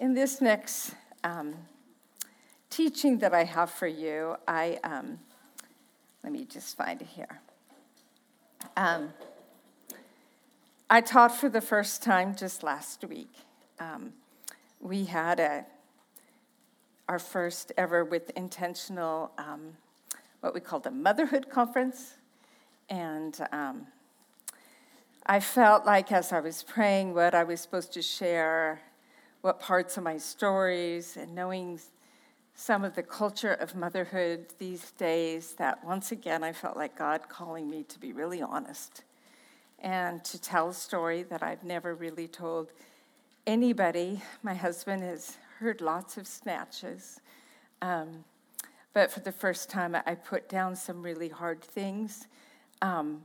in this next um, teaching that I have for you, I um, let me just find it here. Um, I taught for the first time just last week. Um, we had a our first ever with intentional um, what we called a motherhood conference, and um, I felt like as I was praying what I was supposed to share what parts of my stories and knowing some of the culture of motherhood these days that once again I felt like God calling me to be really honest and to tell a story that I've never really told anybody. My husband has heard lots of snatches. Um, but for the first time, I put down some really hard things um,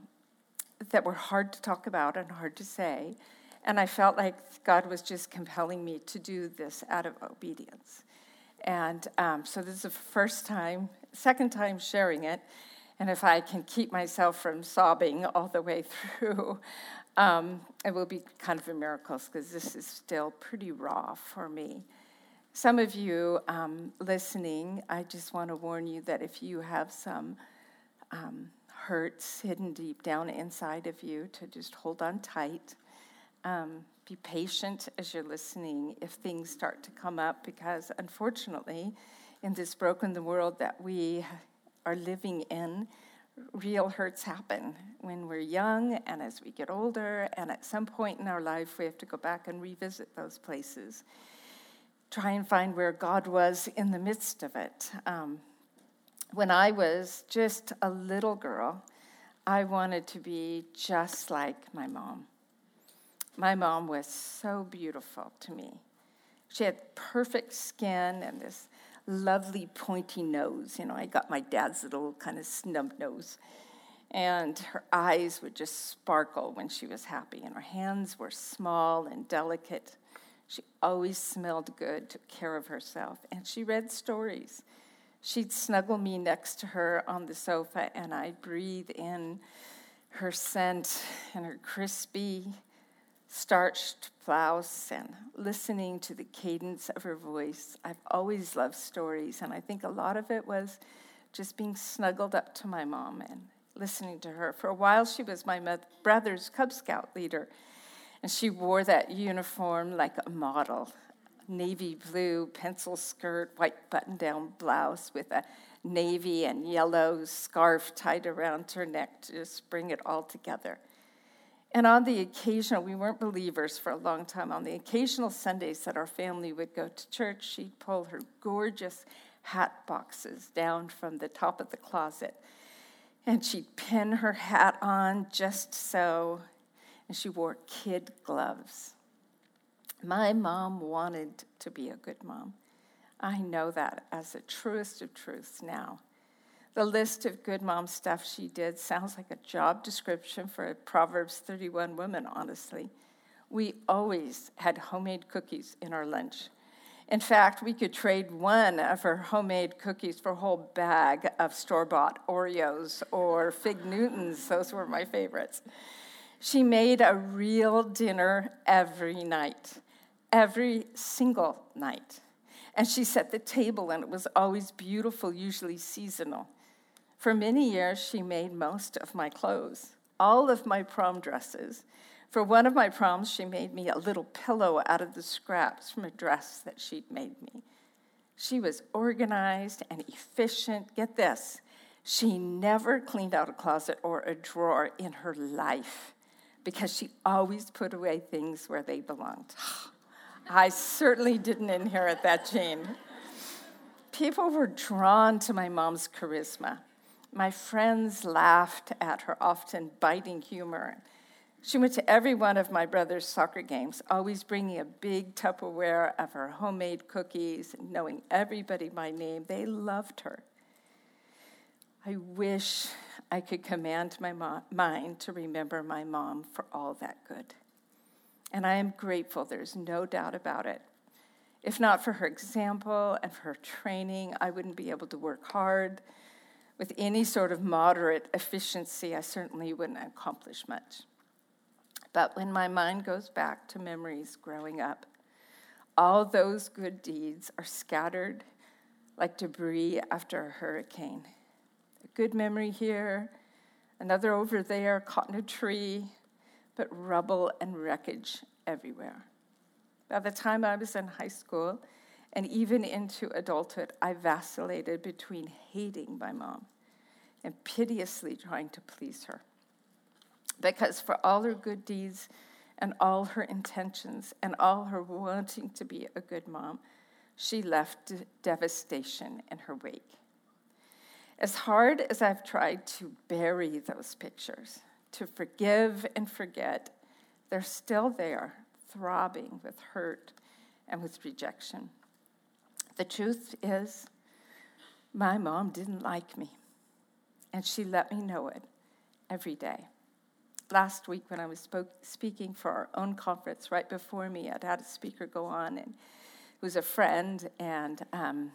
that were hard to talk about and hard to say. And I felt like God was just compelling me to do this out of obedience. And um, so this is the first time, second time sharing it. And if I can keep myself from sobbing all the way through, um, it will be kind of a miracle because this is still pretty raw for me. Some of you um, listening, I just want to warn you that if you have some um, hurts hidden deep down inside of you, to just hold on tight um, be patient as you're listening if things start to come up, because unfortunately, in this broken world that we are living in, real hurts happen when we're young and as we get older, and at some point in our life, we have to go back and revisit those places. Try and find where God was in the midst of it. Um, when I was just a little girl, I wanted to be just like my mom. My mom was so beautiful to me. She had perfect skin and this lovely pointy nose. You know, I got my dad's little kind of snub nose. And her eyes would just sparkle when she was happy, and her hands were small and delicate. She always smelled good, took care of herself, and she read stories. She'd snuggle me next to her on the sofa, and I'd breathe in her scent and her crispy starched blouse and listening to the cadence of her voice. I've always loved stories, and I think a lot of it was just being snuggled up to my mom and listening to her. For a while, she was my brother's Cub Scout leader, and she wore that uniform like a model navy blue pencil skirt, white button down blouse with a navy and yellow scarf tied around her neck to just bring it all together. And on the occasional, we weren't believers for a long time. On the occasional Sundays that our family would go to church, she'd pull her gorgeous hat boxes down from the top of the closet. And she'd pin her hat on just so. And she wore kid gloves. My mom wanted to be a good mom. I know that as the truest of truths now. The list of good mom stuff she did sounds like a job description for a Proverbs 31 woman, honestly. We always had homemade cookies in our lunch. In fact, we could trade one of her homemade cookies for a whole bag of store bought Oreos or Fig Newtons. Those were my favorites. She made a real dinner every night, every single night. And she set the table, and it was always beautiful, usually seasonal. For many years, she made most of my clothes, all of my prom dresses. For one of my proms, she made me a little pillow out of the scraps from a dress that she'd made me. She was organized and efficient. Get this, she never cleaned out a closet or a drawer in her life because she always put away things where they belonged. I certainly didn't inherit that gene. People were drawn to my mom's charisma. My friends laughed at her often biting humor. She went to every one of my brother's soccer games, always bringing a big Tupperware of her homemade cookies, knowing everybody by name. They loved her. I wish I could command my mind to remember my mom for all that good. And I am grateful, there's no doubt about it. If not for her example and for her training, I wouldn't be able to work hard with any sort of moderate efficiency, I certainly wouldn't accomplish much. But when my mind goes back to memories growing up, All those good deeds are scattered like debris after a hurricane. A good memory here, another over there, caught in a tree, but rubble and wreckage everywhere. By the time I was in high school and even into adulthood, I vacillated between hating my mom and piteously trying to please her. Because for all her good deeds and all her intentions and all her wanting to be a good mom, she left devastation in her wake. As hard as I've tried to bury those pictures, to forgive and forget, they're still there, throbbing with hurt and with rejection. The truth is, my mom didn't like me, and she let me know it every day. Last week, when I was spoke, speaking for our own conference, right before me, I'd had a speaker go on, and was a friend, and um,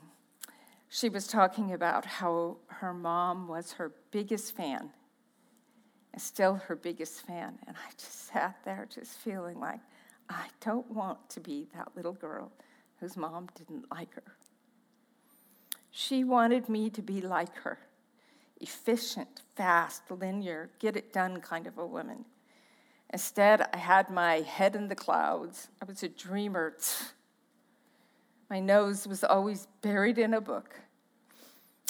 she was talking about how her mom was her biggest fan, and still her biggest fan. And I just sat there, just feeling like I don't want to be that little girl whose mom didn't like her. She wanted me to be like her efficient, fast, linear, get it done kind of a woman. Instead, I had my head in the clouds. I was a dreamer. My nose was always buried in a book.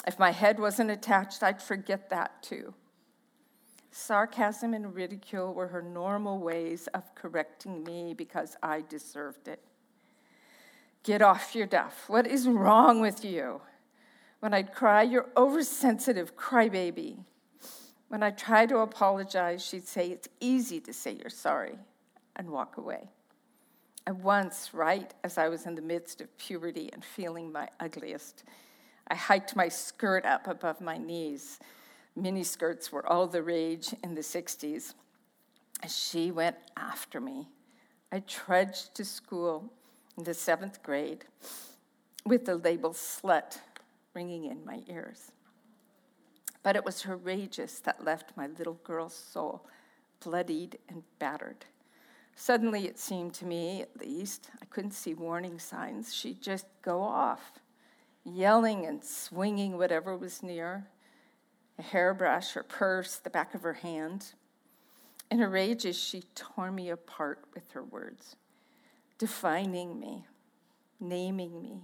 If my head wasn't attached, I'd forget that too. Sarcasm and ridicule were her normal ways of correcting me because I deserved it. Get off your duff. What is wrong with you? When I'd cry, you're oversensitive crybaby. When I tried to apologize, she'd say, It's easy to say you're sorry, and walk away. And once, right as I was in the midst of puberty and feeling my ugliest, I hiked my skirt up above my knees Mini skirts were all the rage in the 60s. She went after me. I trudged to school in the seventh grade with the label slut ringing in my ears. But it was her rages that left my little girl's soul bloodied and battered. Suddenly, it seemed to me, at least, I couldn't see warning signs. She'd just go off, yelling and swinging whatever was near a hairbrush, her purse, the back of her hand. In her rages, she tore me apart with her words, defining me, naming me,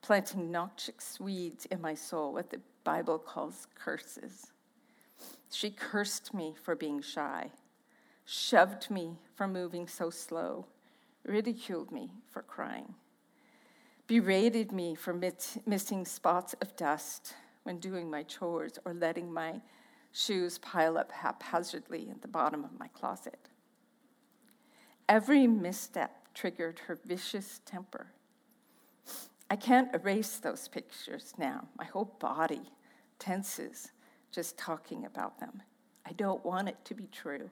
planting noxious weeds in my soul, what the Bible calls curses. She cursed me for being shy, shoved me for moving so slow, ridiculed me for crying, berated me for missing spots of dust, when doing my chores or letting my shoes pile up haphazardly at the bottom of my closet. Every misstep triggered her vicious temper. I can't erase those pictures now. My whole body tenses just talking about them. I don't want it to be true.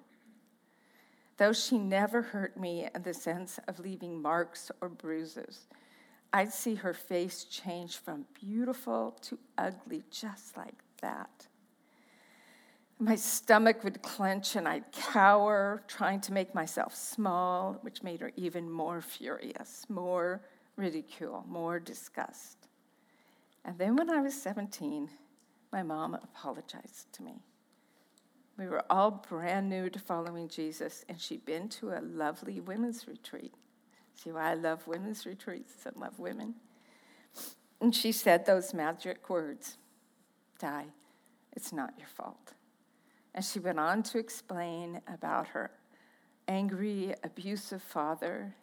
Though she never hurt me in the sense of leaving marks or bruises, I'd see her face change from beautiful to ugly, just like that. My stomach would clench and I'd cower, trying to make myself small, which made her even more furious, more ridicule, more disgust. And then when I was 17, my mom apologized to me. We were all brand new to following Jesus, and she'd been to a lovely women's retreat. See why I love women's retreats and love women? And she said those magic words Di, it's not your fault. And she went on to explain about her angry, abusive father.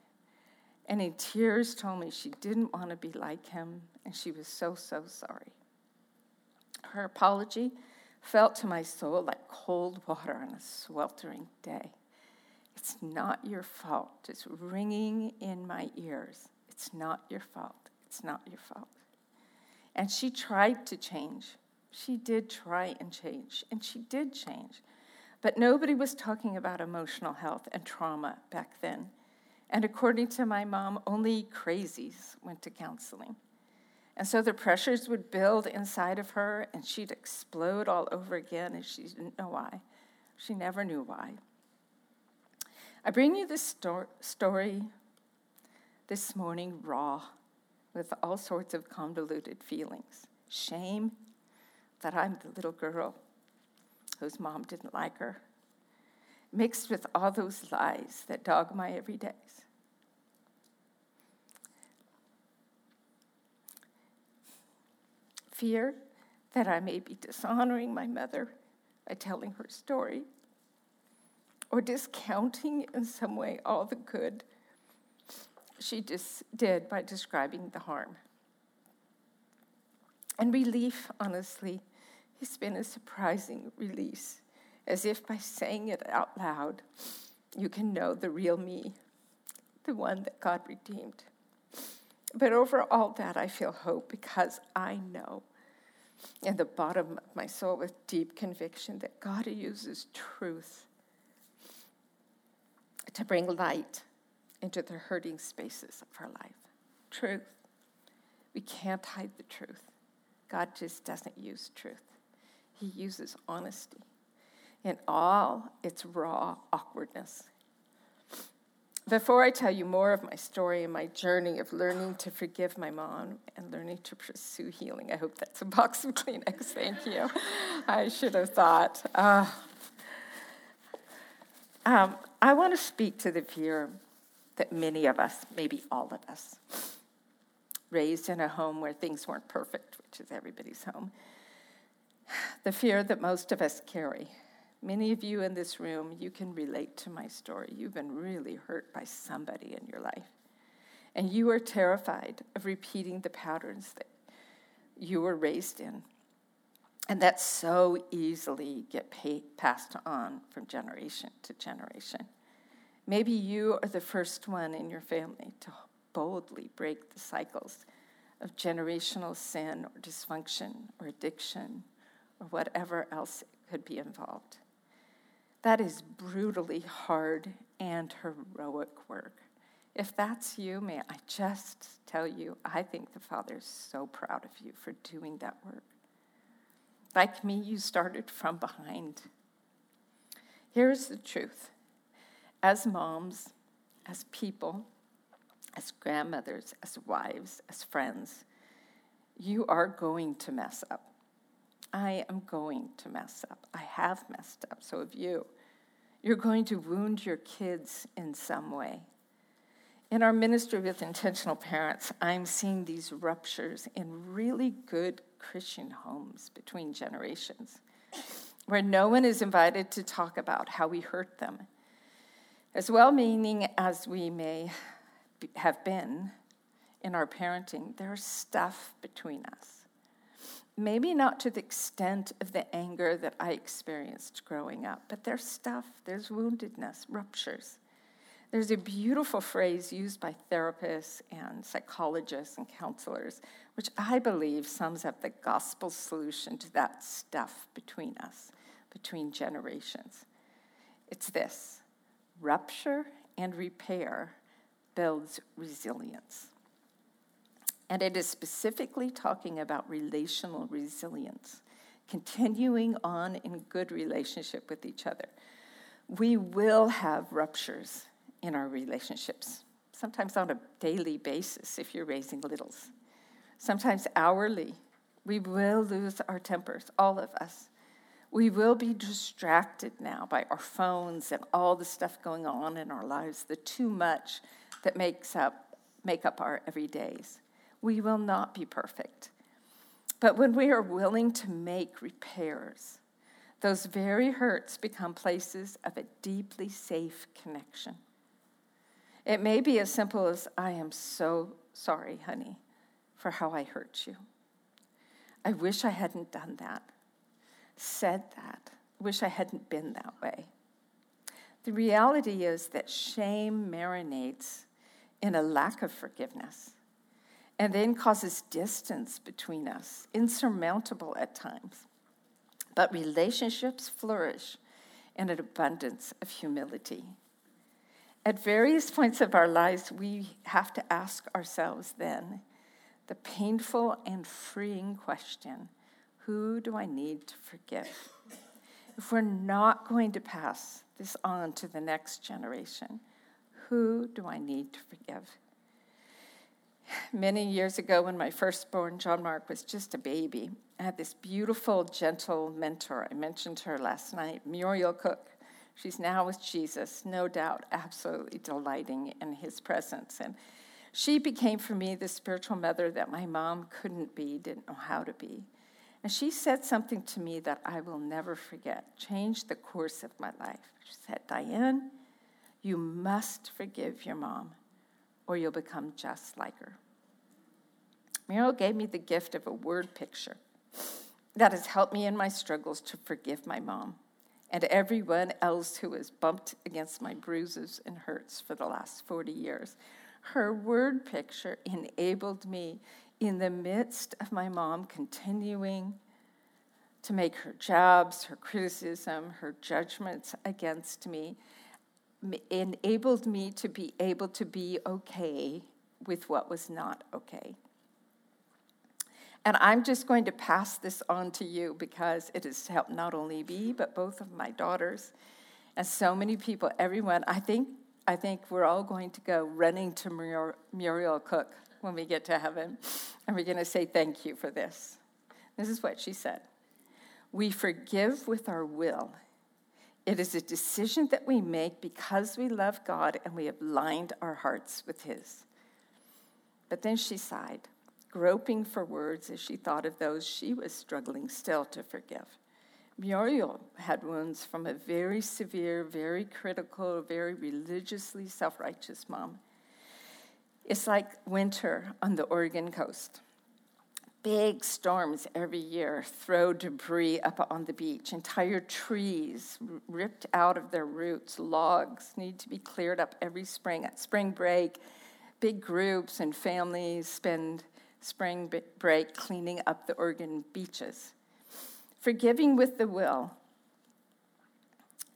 And in tears, told me she didn't want to be like him, and she was so, so sorry. Her apology felt to my soul like cold water on a sweltering day. It's not your fault. It's ringing in my ears. It's not your fault. It's not your fault. And she tried to change. She did try and change, and she did change. But nobody was talking about emotional health and trauma back then. And according to my mom, only crazies went to counseling. And so the pressures would build inside of her, and she'd explode all over again, and she didn't know why. She never knew why. I bring you this sto- story this morning raw with all sorts of convoluted feelings shame that I'm the little girl whose mom didn't like her, mixed with all those lies that dog my everydays. Fear that I may be dishonoring my mother by telling her story, or discounting in some way all the good she just did by describing the harm. And relief, honestly, has been a surprising release, as if by saying it out loud, you can know the real me, the one that God redeemed. But over all that, I feel hope because I know in the bottom of my soul with deep conviction that God uses truth to bring light into the hurting spaces of our life. Truth. We can't hide the truth. God just doesn't use truth, He uses honesty in all its raw awkwardness. Before I tell you more of my story and my journey of learning to forgive my mom and learning to pursue healing, I hope that's a box of Kleenex. Thank you. I should have thought. Uh, um, I want to speak to the fear that many of us, maybe all of us, raised in a home where things weren't perfect, which is everybody's home, the fear that most of us carry. Many of you in this room, you can relate to my story. You've been really hurt by somebody in your life. And you are terrified of repeating the patterns that you were raised in. And that so easily get pay, passed on from generation to generation. Maybe you are the first one in your family to boldly break the cycles of generational sin or dysfunction or addiction or whatever else could be involved. That is brutally hard and heroic work. If that's you, may I just tell you, I think the Father is so proud of you for doing that work. Like me, you started from behind. Here's the truth as moms, as people, as grandmothers, as wives, as friends, you are going to mess up. I am going to mess up. I have messed up, so have you. You're going to wound your kids in some way. In our ministry with intentional parents, I'm seeing these ruptures in really good Christian homes between generations, where no one is invited to talk about how we hurt them as well meaning as we may have been in our parenting, there's stuff between us. Maybe not to the extent of the anger that I experienced growing up, but there's stuff, there's woundedness, ruptures. There's a beautiful phrase used by therapists and psychologists and counselors, which I believe sums up the gospel solution to that stuff between us, between generations. It's this rupture and repair builds resilience. And it is specifically talking about relational resilience, continuing on in good relationship with each other. We will have ruptures in our relationships, sometimes on a daily basis if you're raising littles, sometimes hourly. We will lose our tempers, all of us. We will be distracted now by our phones and all the stuff going on in our lives, the too much that makes up, make up our everydays. We will not be perfect. But when we are willing to make repairs, those very hurts become places of a deeply safe connection. It may be as simple as I am so sorry, honey, for how I hurt you. I wish I hadn't done that said that. Wish I hadn't been that way. The reality is that shame marinates in a lack of forgiveness and then causes distance between us, insurmountable at times. But relationships flourish in an abundance of humility. At various points of our lives, we have to ask ourselves then the painful and freeing question who do I need to forgive? If we're not going to pass this on to the next generation, who do I need to forgive? Many years ago, when my firstborn, John Mark, was just a baby, I had this beautiful, gentle mentor. I mentioned her last night, Muriel Cook. She's now with Jesus, no doubt, absolutely delighting in his presence. And she became for me the spiritual mother that my mom couldn't be, didn't know how to be. And she said something to me that I will never forget, changed the course of my life. She said, Diane, you must forgive your mom, or you'll become just like her. Muriel gave me the gift of a word picture that has helped me in my struggles to forgive my mom and everyone else who has bumped against my bruises and hurts for the last 40 years. Her word picture enabled me in the midst of my mom continuing to make her jabs, her criticism, her judgments against me, enabled me to be able to be okay with what was not okay. And I'm just going to pass this on to you because it has helped not only me, but both of my daughters and so many people, everyone. I think, I think we're all going to go running to Muriel, Muriel Cook when we get to heaven, and we're going to say thank you for this. This is what she said We forgive with our will. It is a decision that we make because we love God and we have lined our hearts with His. But then she sighed groping for words as she thought of those she was struggling still to forgive. Muriel had wounds from a very severe, very critical, very religiously self righteous mom. It's like winter on the Oregon coast. Big storms every year throw debris up on the beach. Entire trees ripped out of their roots. Logs need to be cleared up every spring. At spring break, big groups and families spend spring break cleaning up the Oregon beaches. Forgiving with the will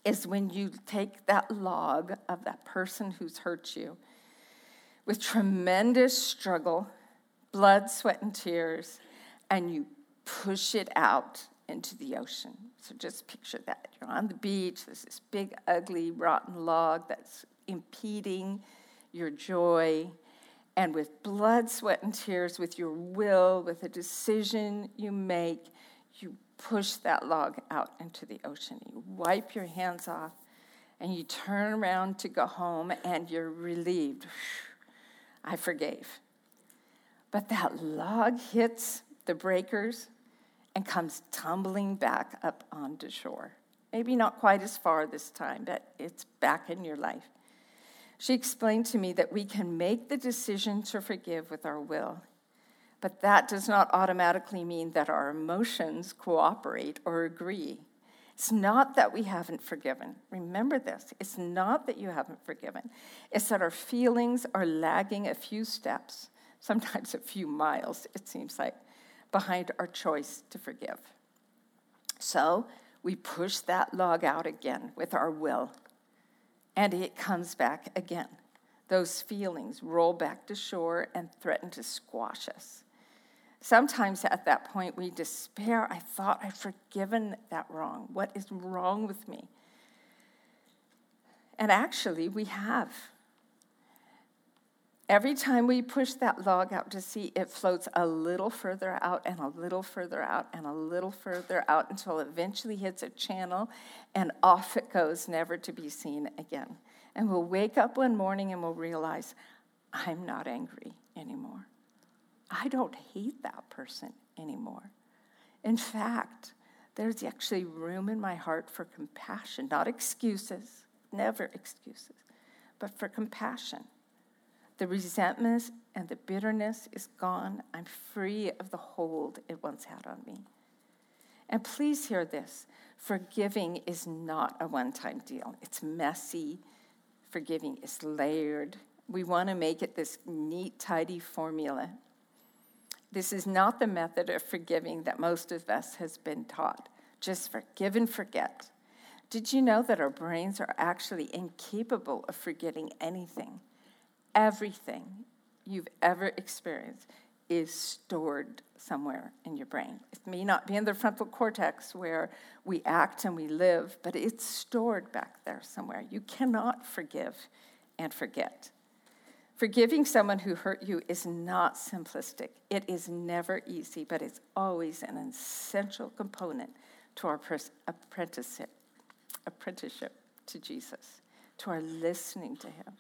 is when you take that log of that person who's hurt you with tremendous struggle, blood, sweat, and tears, and you push it out into the ocean. So just picture that. You're on the beach, there's this big, ugly, rotten log that's impeding your joy and with blood, sweat, and tears, with your will, with a decision you make, you push that log out into the ocean. You wipe your hands off and you turn around to go home and you're relieved. I forgave. But that log hits the breakers and comes tumbling back up onto shore. Maybe not quite as far this time, but it's back in your life. She explained to me that we can make the decision to forgive with our will, but that does not automatically mean that our emotions cooperate or agree. It's not that we haven't forgiven. Remember this. It's not that you haven't forgiven. It's that our feelings are lagging a few steps, sometimes a few miles, it seems like, behind our choice to forgive. So we push that log out again with our will and it comes back again. Those feelings roll back to shore and threaten to squash us. Sometimes at that point we despair. I thought I'd forgiven that wrong. What is wrong with me? And actually, we have. Every time we push that log out to sea, it floats a little further out and a little further out and a little further out until it eventually hits a channel and off it goes, never to be seen again. And we'll wake up one morning and we'll realize, I'm not angry anymore. I don't hate that person anymore. In fact, there's actually room in my heart for compassion, not excuses, never excuses, but for compassion the resentment and the bitterness is gone. I'm free of the hold it once had on me. And please hear this forgiving is not a one time deal, it's messy. Forgiving is layered. We want to make it this neat, tidy formula. This is not the method of forgiving that most of us has been taught. Just forgive and forget. Did you know that our brains are actually incapable of forgetting anything? Everything you've ever experienced is stored somewhere in your brain. It may not be in the frontal cortex where we act and we live, but it's stored back there somewhere. You cannot forgive and forget. Forgiving someone who hurt you is not simplistic. It is never easy, but it's always an essential component to our apprenticeship, apprenticeship to Jesus, to our listening to Him,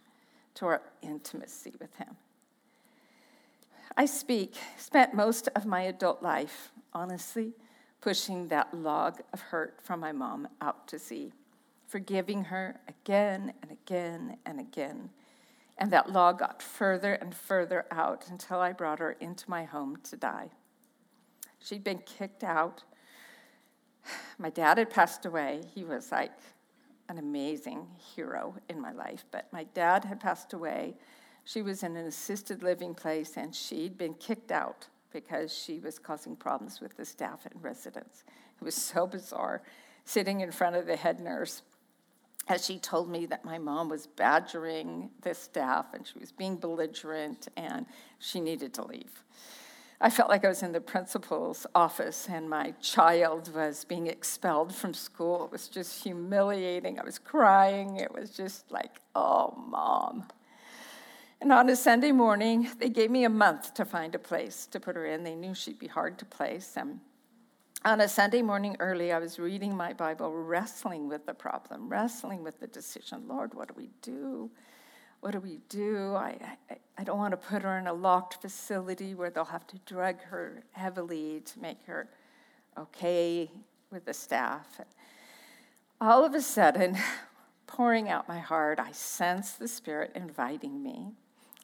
to our intimacy with Him. I speak, spent most of my adult life, honestly, pushing that log of hurt from my mom out to sea, forgiving her again and again and again. And that log got further and further out until I brought her into my home to die. She'd been kicked out. My dad had passed away. He was like an amazing hero in my life, but my dad had passed away. She was in an assisted living place and she'd been kicked out because she was causing problems with the staff and residents. It was so bizarre sitting in front of the head nurse as she told me that my mom was badgering the staff and she was being belligerent and she needed to leave. I felt like I was in the principal's office and my child was being expelled from school. It was just humiliating. I was crying. It was just like, oh, mom. And on a Sunday morning, they gave me a month to find a place to put her in. They knew she'd be hard to place. And on a Sunday morning early, I was reading my Bible, wrestling with the problem, wrestling with the decision. Lord, what do we do? What do we do? I, I, I don't want to put her in a locked facility where they'll have to drug her heavily to make her okay with the staff. All of a sudden, pouring out my heart, I sense the Spirit inviting me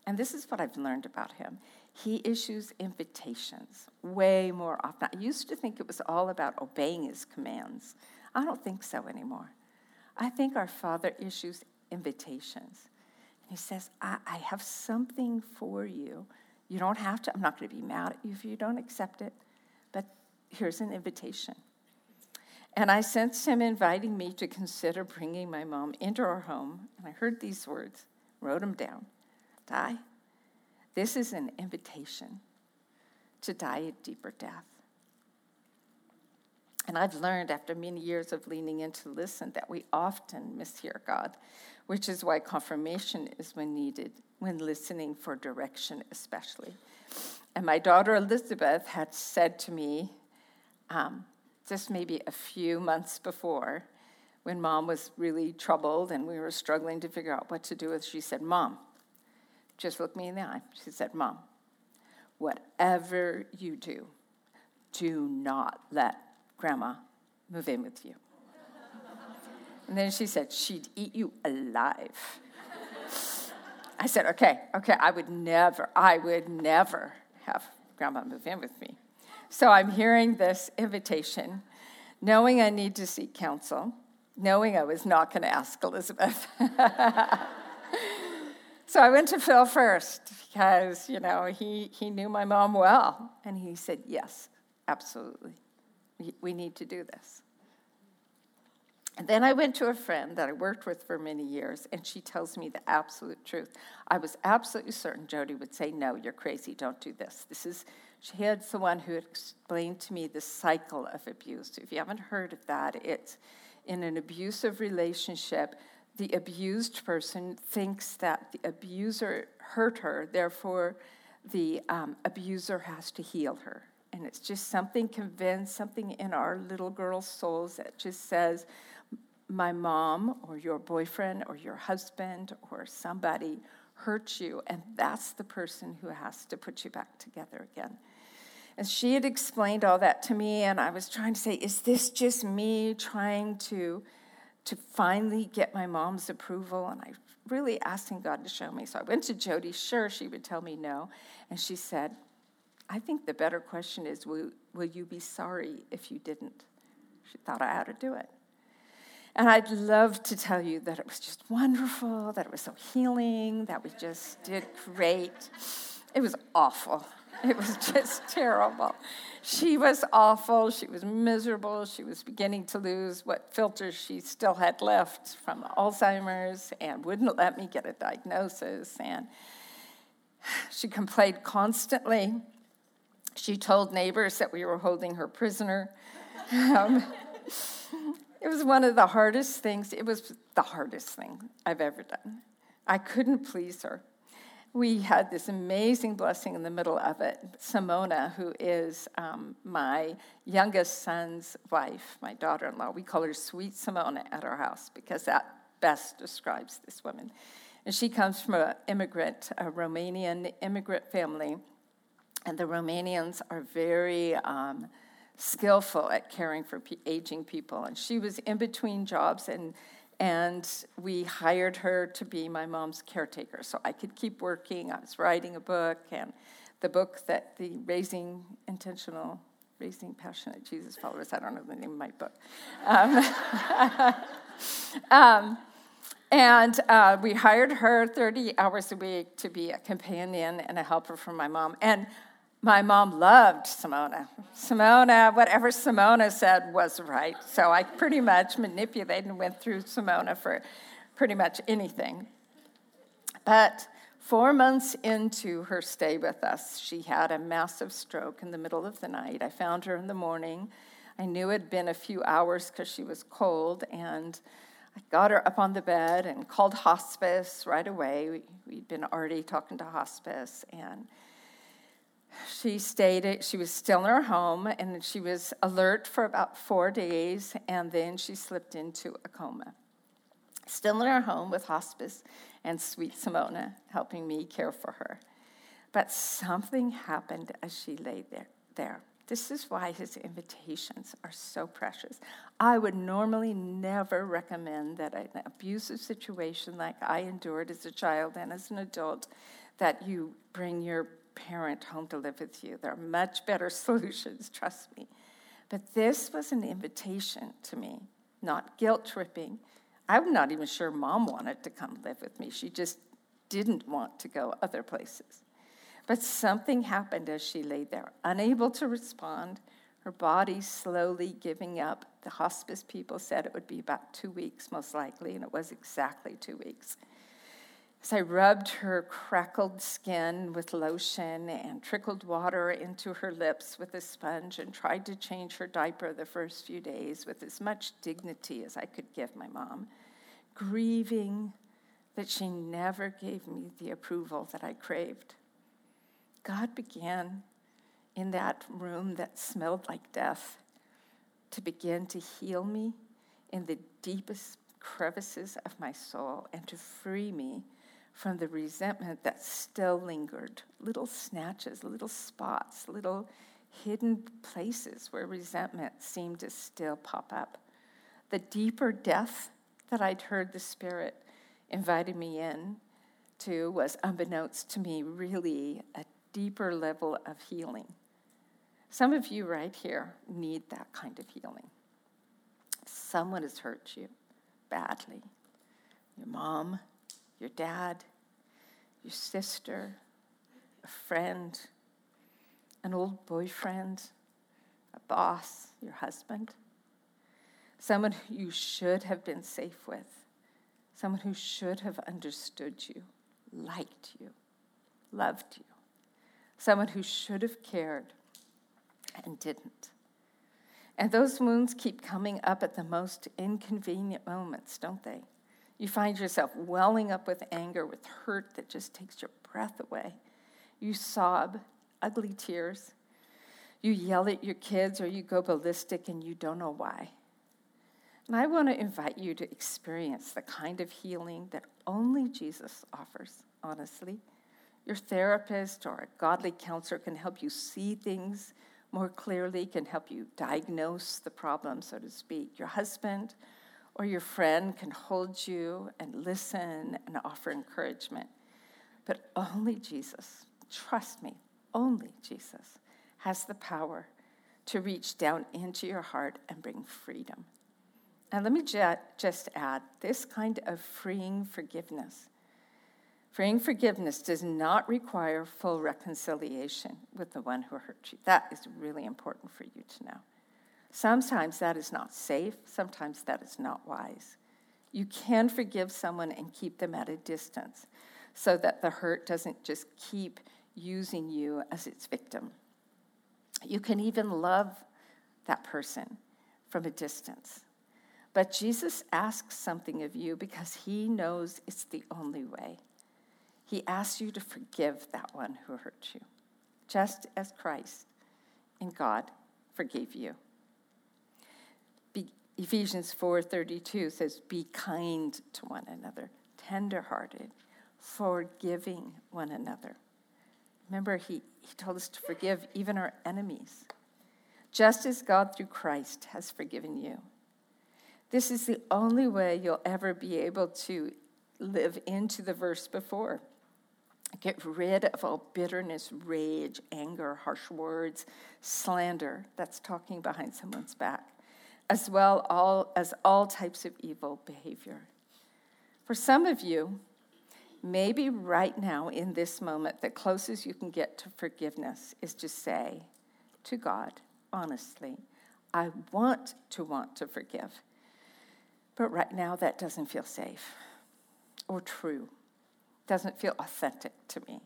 and this is what I've learned about him. He issues invitations way more often. I used to think it was all about obeying his commands. I don't think so anymore. I think our Father issues invitations. He says, I, I have something for you. You don't have to, I'm not going to be mad at you if you don't accept it, but here's an invitation. And I sensed him inviting me to consider bringing my mom into our home. And I heard these words, wrote them down die. This is an invitation to die a deeper death. And I've learned after many years of leaning in to listen that we often mishear God, which is why confirmation is when needed, when listening for direction, especially. And my daughter Elizabeth had said to me, um, just maybe a few months before, when mom was really troubled and we were struggling to figure out what to do with, she said, Mom, just look me in the eye. She said, Mom, whatever you do, do not let grandma move in with you. And then she said, she'd eat you alive. I said, okay, okay, I would never, I would never have grandma move in with me. So I'm hearing this invitation, knowing I need to seek counsel, knowing I was not going to ask Elizabeth. So I went to Phil first because, you know, he, he knew my mom well. And he said, Yes, absolutely. We need to do this. And then I went to a friend that I worked with for many years, and she tells me the absolute truth. I was absolutely certain Jody would say, No, you're crazy, don't do this. This is, she had someone who explained to me the cycle of abuse. If you haven't heard of that, it's in an abusive relationship, the abused person thinks that the abuser hurt her, therefore, the um, abuser has to heal her. And it's just something convinced, something in our little girls' souls that just says, my mom or your boyfriend or your husband or somebody hurt you, and that's the person who has to put you back together again. And she had explained all that to me, and I was trying to say, is this just me trying to to finally get my mom's approval. And I really asking God to show me. So I went to Jody, sure, she would tell me no. And she said, I think the better question is, will, will you be sorry if you didn't? She thought I ought to do it. And I'd love to tell you that it was just wonderful, that it was so healing, that we just did great. It was awful. It was just terrible. She was awful. She was miserable. She was beginning to lose what filters she still had left from Alzheimer's and wouldn't let me get a diagnosis. And she complained constantly. She told neighbors that we were holding her prisoner. Um, it was one of the hardest things. It was the hardest thing I've ever done. I couldn't please her we had this amazing blessing in the middle of it. Simona, who is um, my youngest son's wife, my daughter in law, we call her Sweet Simona at our house because that best describes this woman. And she comes from an immigrant, a Romanian immigrant family. And the Romanians are very um, skillful at caring for aging people. And she was in between jobs and and we hired her to be my mom's caretaker so I could keep working. I was writing a book, and the book that the Raising Intentional, Raising Passionate Jesus Followers, I don't know the name of my book. Um, um, and uh, we hired her 30 hours a week to be a companion and a helper for my mom. And my mom loved Simona. Simona, whatever Simona said was right. So I pretty much manipulated and went through Simona for pretty much anything. But four months into her stay with us, she had a massive stroke in the middle of the night. I found her in the morning. I knew it had been a few hours because she was cold, and I got her up on the bed and called hospice right away. We'd been already talking to hospice, and she stayed, she was still in her home, and she was alert for about four days, and then she slipped into a coma. Still in her home with hospice and sweet Simona helping me care for her. But something happened as she lay there. there. This is why his invitations are so precious. I would normally never recommend that an abusive situation like I endured as a child and as an adult, that you bring your parent home to live with you. There are much better solutions, trust me. But this was an invitation to me, not guilt tripping. I'm not even sure mom wanted to come live with me. She just didn't want to go other places. But something happened as she lay there, unable to respond, her body slowly giving up. The hospice people said it would be about two weeks, most likely, and it was exactly two weeks. As I rubbed her crackled skin with lotion and trickled water into her lips with a sponge and tried to change her diaper the first few days with as much dignity as I could give my mom, grieving that she never gave me the approval that I craved. God began in that room that smelled like death to begin to heal me in the deepest crevices of my soul and to free me from the resentment that still lingered little snatches, little spots, little hidden places where resentment seemed to still pop up. The deeper depth that I'd heard the Spirit invited me in to was, unbeknownst to me, really a deeper level of healing. Some of you right here need that kind of healing. Someone has hurt you badly. Your mom, your dad, your sister, a friend, an old boyfriend, a boss, your husband, someone you should have been safe with, someone who should have understood you, liked you, loved you, someone who should have cared and didn't. And those wounds keep coming up at the most inconvenient moments, don't they? You find yourself welling up with anger, with hurt that just takes your breath away. You sob, ugly tears. You yell at your kids or you go ballistic and you don't know why. And I want to invite you to experience the kind of healing that only Jesus offers, honestly. Your therapist or a godly counselor can help you see things more clearly, can help you diagnose the problem, so to speak. Your husband or your friend can hold you and listen and offer encouragement. But only Jesus, trust me, only Jesus has the power to reach down into your heart and bring freedom. And let me just add this kind of freeing forgiveness. Freeing forgiveness does not require full reconciliation with the one who hurt you. That is really important for you to know. Sometimes that is not safe, sometimes that is not wise. You can forgive someone and keep them at a distance so that the hurt doesn't just keep using you as its victim. You can even love that person from a distance. But Jesus asks something of you because he knows it's the only way. He asks you to forgive that one who hurt you, just as Christ in God forgave you. Ephesians 4:32 says, "Be kind to one another, tenderhearted, forgiving one another." Remember, he, he told us to forgive even our enemies, just as God through Christ has forgiven you. This is the only way you'll ever be able to live into the verse before. Get rid of all bitterness, rage, anger, harsh words, slander. That's talking behind someone's back, as well all, as all types of evil behavior. For some of you, maybe right now in this moment, the closest you can get to forgiveness is to say to God, honestly, I want to want to forgive. But right now, that doesn't feel safe or true doesn't feel authentic to me.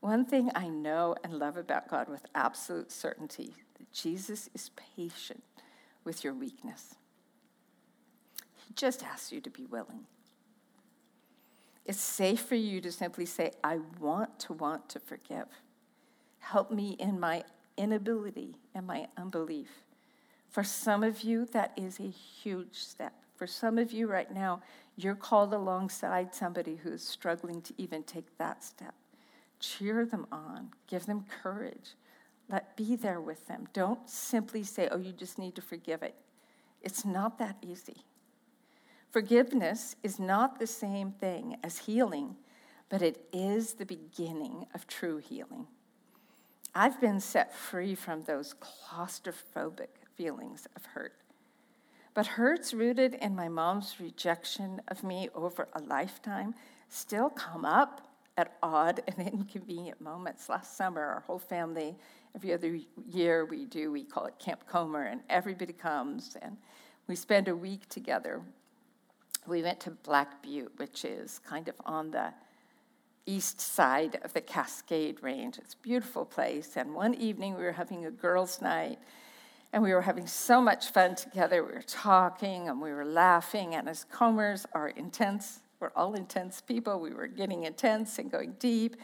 One thing I know and love about God with absolute certainty that Jesus is patient with your weakness. He just asks you to be willing. It's safe for you to simply say, I want to want to forgive. Help me in my inability and my unbelief. For some of you, that is a huge step. For some of you right now, you're called alongside somebody who's struggling to even take that step. Cheer them on, give them courage. Let be there with them. Don't simply say, "Oh, you just need to forgive it." It's not that easy. Forgiveness is not the same thing as healing, but it is the beginning of true healing. I've been set free from those claustrophobic feelings of hurt. But hurts rooted in my mom's rejection of me over a lifetime still come up at odd and inconvenient moments. Last summer, our whole family, every other year we do, we call it Camp Comer, and everybody comes and we spend a week together. We went to Black Butte, which is kind of on the east side of the Cascade Range. It's a beautiful place. And one evening we were having a girls' night and we were having so much fun together. We were talking and we were laughing. And as Comers are intense, we're all intense people. We were getting intense and going deep.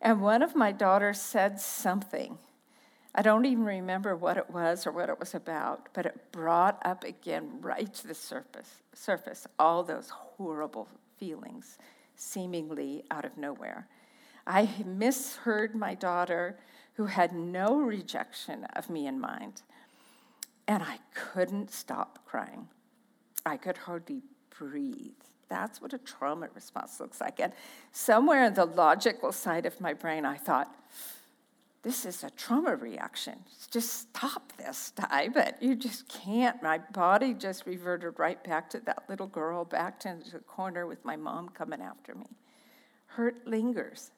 And one of my daughters said something. I don't even remember what it was or what it was about, but it brought up again right to the surface, surface all those horrible feelings seemingly out of nowhere. I misheard my daughter, who had no rejection of me in mind. And I couldn't stop crying. I could hardly breathe. That's what a trauma response looks like. And somewhere in the logical side of my brain, I thought, this is a trauma reaction. Just stop this, Di. But you just can't. My body just reverted right back to that little girl, back to the corner with my mom coming after me. Hurt lingers.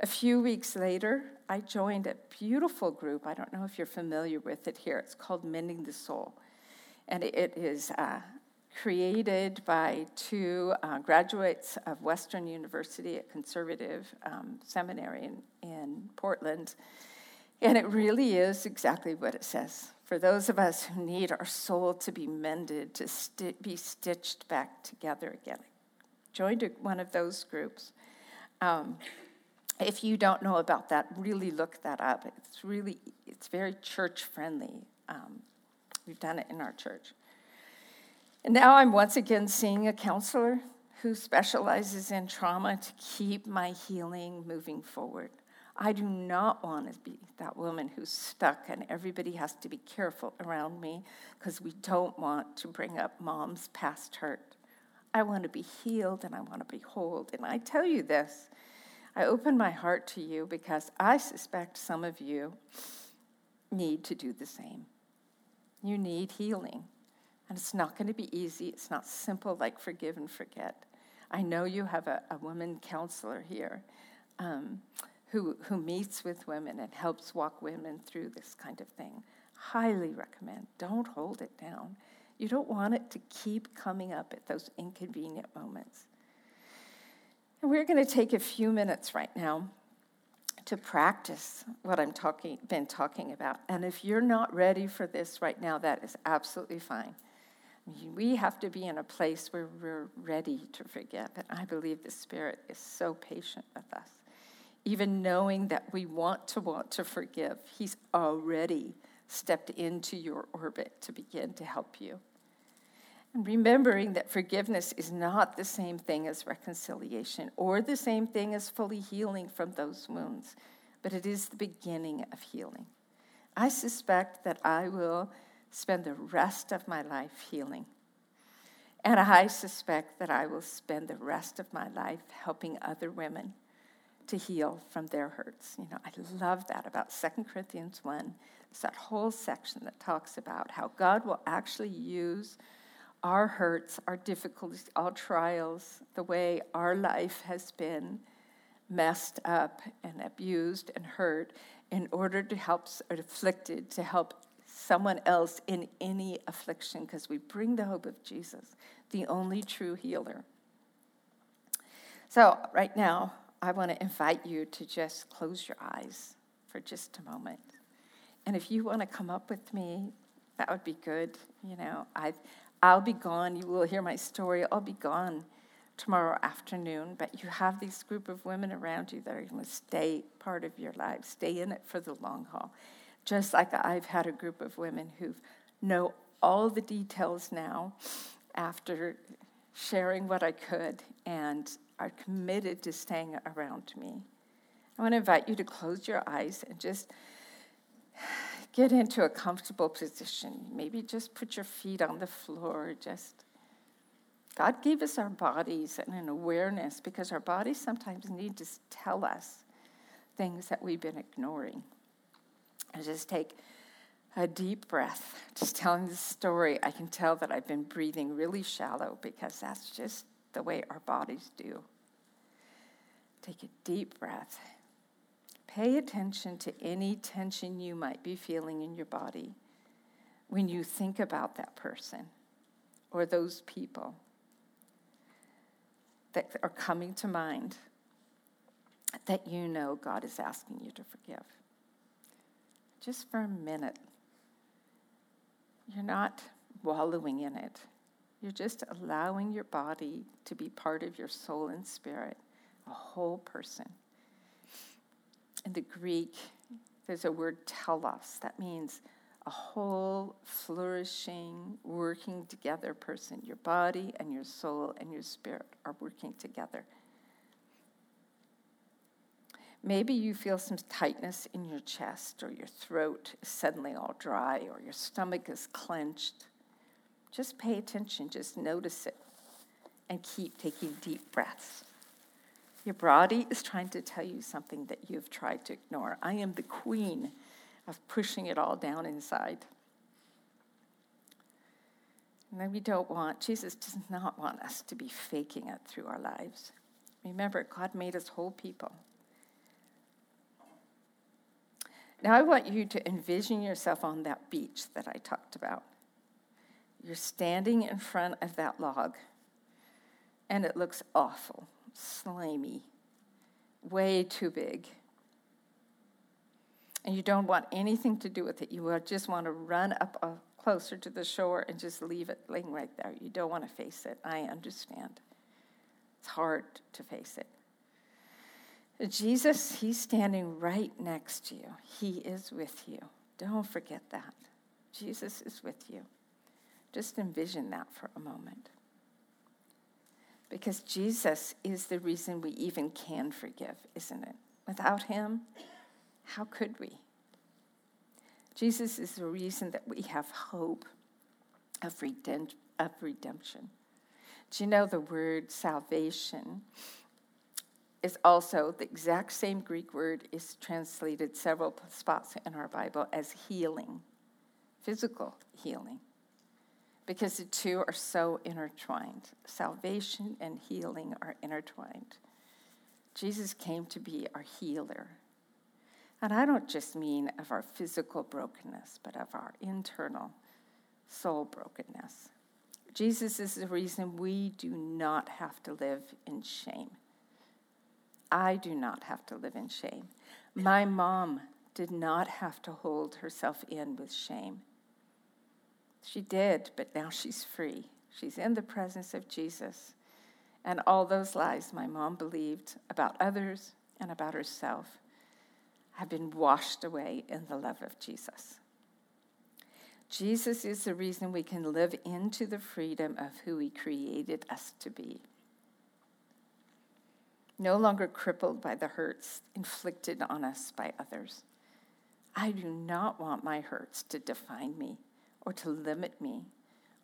A few weeks later, I joined a beautiful group. I don't know if you're familiar with it here. It's called Mending the Soul. And it is uh, created by two uh, graduates of Western University, at conservative um, seminary in, in Portland. And it really is exactly what it says. For those of us who need our soul to be mended, to be stitched back together again. Joined one of those groups. Um, if you don't know about that, really look that up. It's really, it's very church friendly. Um, we've done it in our church. And now I'm once again seeing a counselor who specializes in trauma to keep my healing moving forward. I do not want to be that woman who's stuck and everybody has to be careful around me because we don't want to bring up mom's past hurt. I want to be healed and I want to be whole. And I tell you this I open my heart to you because I suspect some of you need to do the same. You need healing. And it's not going to be easy. It's not simple like forgive and forget. I know you have a, a woman counselor here um, who, who meets with women and helps walk women through this kind of thing. Highly recommend. Don't hold it down. You don't want it to keep coming up at those inconvenient moments. And we're going to take a few minutes right now to practice what I'm talking been talking about. And if you're not ready for this right now, that is absolutely fine. We have to be in a place where we're ready to forgive. And I believe the Spirit is so patient with us. Even knowing that we want to want to forgive, He's already stepped into your orbit to begin to help you. And remembering that forgiveness is not the same thing as reconciliation or the same thing as fully healing from those wounds, but it is the beginning of healing. I suspect that I will spend the rest of my life healing. And I suspect that I will spend the rest of my life helping other women to heal from their hurts. You know, I love that about 2 Corinthians 1. It's that whole section that talks about how God will actually use our hurts, our difficulties, our trials, the way our life has been messed up and abused and hurt in order to help afflicted, to help someone else in any affliction, because we bring the hope of Jesus, the only true healer. So, right now, I want to invite you to just close your eyes for just a moment. And if you want to come up with me, that would be good. You know, I've, I'll be gone. You will hear my story. I'll be gone tomorrow afternoon, but you have this group of women around you that are going to stay part of your life, stay in it for the long haul. Just like I've had a group of women who know all the details now after sharing what I could and are committed to staying around me. I want to invite you to close your eyes and just get into a comfortable position. Maybe just put your feet on the floor. Just God gave us our bodies and an awareness because our bodies sometimes need to tell us things that we've been ignoring. I just take a deep breath. Just telling the story, I can tell that I've been breathing really shallow because that's just the way our bodies do. Take a deep breath Pay attention to any tension you might be feeling in your body when you think about that person or those people that are coming to mind that you know God is asking you to forgive. Just for a minute. You're not wallowing in it. You're just allowing your body to be part of your soul and spirit, a whole person in the Greek, there's a word telos. That means a whole, flourishing, working together person. Your body and your soul and your spirit are working together. Maybe you feel some tightness in your chest, or your throat is suddenly all dry, or your stomach is clenched. Just pay attention, just notice it, and keep taking deep breaths. Your body is trying to tell you something that you've tried to ignore. I am the queen of pushing it all down inside. And then we don't want, Jesus does not want us to be faking it through our lives. Remember, God made us whole people. Now, I want you to envision yourself on that beach that I talked about. You're standing in front of that log, and it looks awful slimy, way too big. And you don't want anything to do with it. You just want to run up uh, closer to the shore and just leave it laying right there. You don't want to face it. I understand. It's hard to face it. Jesus, He's standing right next to you. He is with you. Don't forget that. Jesus is with you. Just envision that for a moment because Jesus is the reason we even can forgive, isn't it? Without him, how could we? Jesus is the reason that we have hope of, of redemption. Do you know the word salvation is also the exact same Greek word is translated several spots in our Bible as healing, physical healing because the two are so intertwined. Salvation and healing are intertwined. Jesus came to be our healer. And I don't just mean of our physical brokenness, but of our internal soul brokenness. Jesus is the reason we do not have to live in shame. I do not have to live in shame. My mom did not have to hold herself in with shame. She did, but now she's free. She's in the presence of Jesus. And all those lies my mom believed about others and about herself have been washed away in the love of Jesus. Jesus is the reason we can live into the freedom of who he created us to be. No longer crippled by the hurts inflicted on us by others. I do not want my hurts to define me or to limit me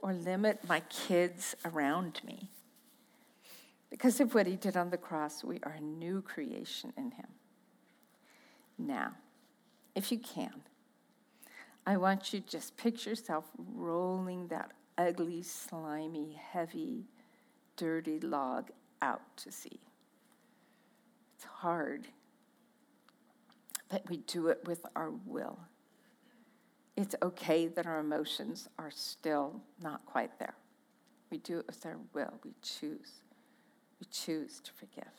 or limit my kids around me. Because of what he did on the cross, we are a new creation in him. Now, if you can, I want you to just picture yourself rolling that ugly, slimy, heavy, dirty log out to sea. It's hard, but we do it with our will. It's okay that our emotions are still not quite there. We do it with our will. We choose. We choose to forgive.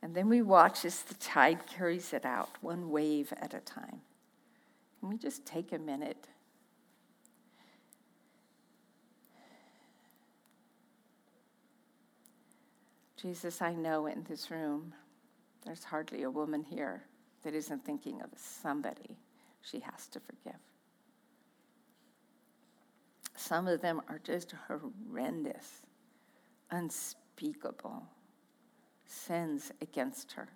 And then we watch as the tide carries it out, one wave at a time. Can we just take a minute? Jesus, I know in this room there's hardly a woman here that isn't thinking of somebody she has to forgive. Some of them are just horrendous, unspeakable sins against her.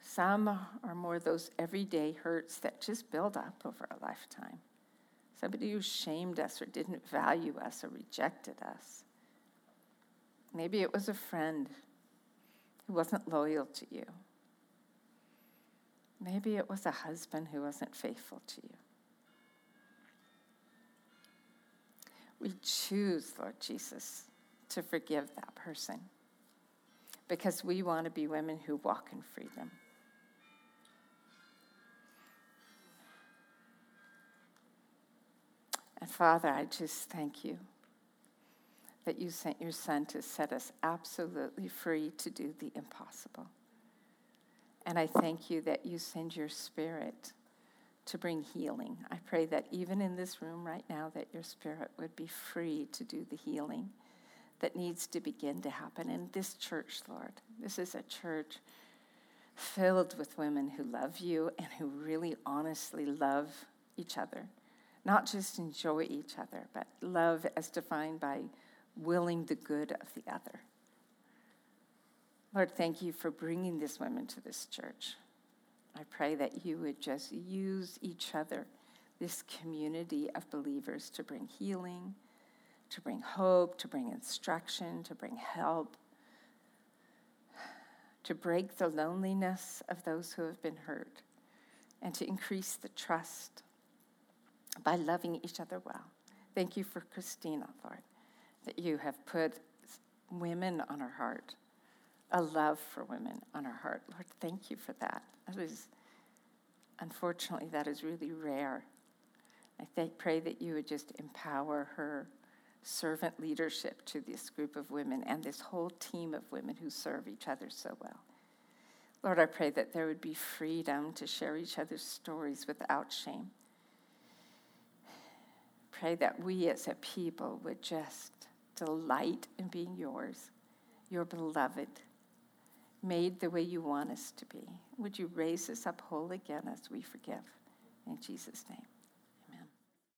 Some are more those everyday hurts that just build up over a lifetime. Somebody who shamed us or didn't value us or rejected us. Maybe it was a friend who wasn't loyal to you. Maybe it was a husband who wasn't faithful to you. We choose, Lord Jesus, to forgive that person because we want to be women who walk in freedom. And Father, I just thank you that you sent your Son to set us absolutely free to do the impossible. And I thank you that you send your Spirit to bring healing. I pray that even in this room right now, that your Spirit would be free to do the healing that needs to begin to happen in this church, Lord. This is a church filled with women who love you and who really honestly love each other. Not just enjoy each other, but love as defined by willing the good of the other. Lord, thank you for bringing these women to this church. I pray that you would just use each other, this community of believers, to bring healing to bring hope, to bring instruction, to bring help, to break the loneliness of those who have been hurt, and to increase the trust by loving each other well. Thank you for Christina, Lord, that you have put women on her heart, a love for women on her heart. Lord, thank you for that. That is, unfortunately, that is really rare. I pray that you would just empower her servant leadership to this group of women and this whole team of women who serve each other so well. Lord, I pray that there would be freedom to share each other's stories without shame. Pray that we as a people would just delight in being yours, your beloved, made the way you want us to be. Would you raise us up whole again as we forgive? In Jesus' name.